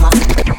Wow.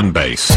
And bass.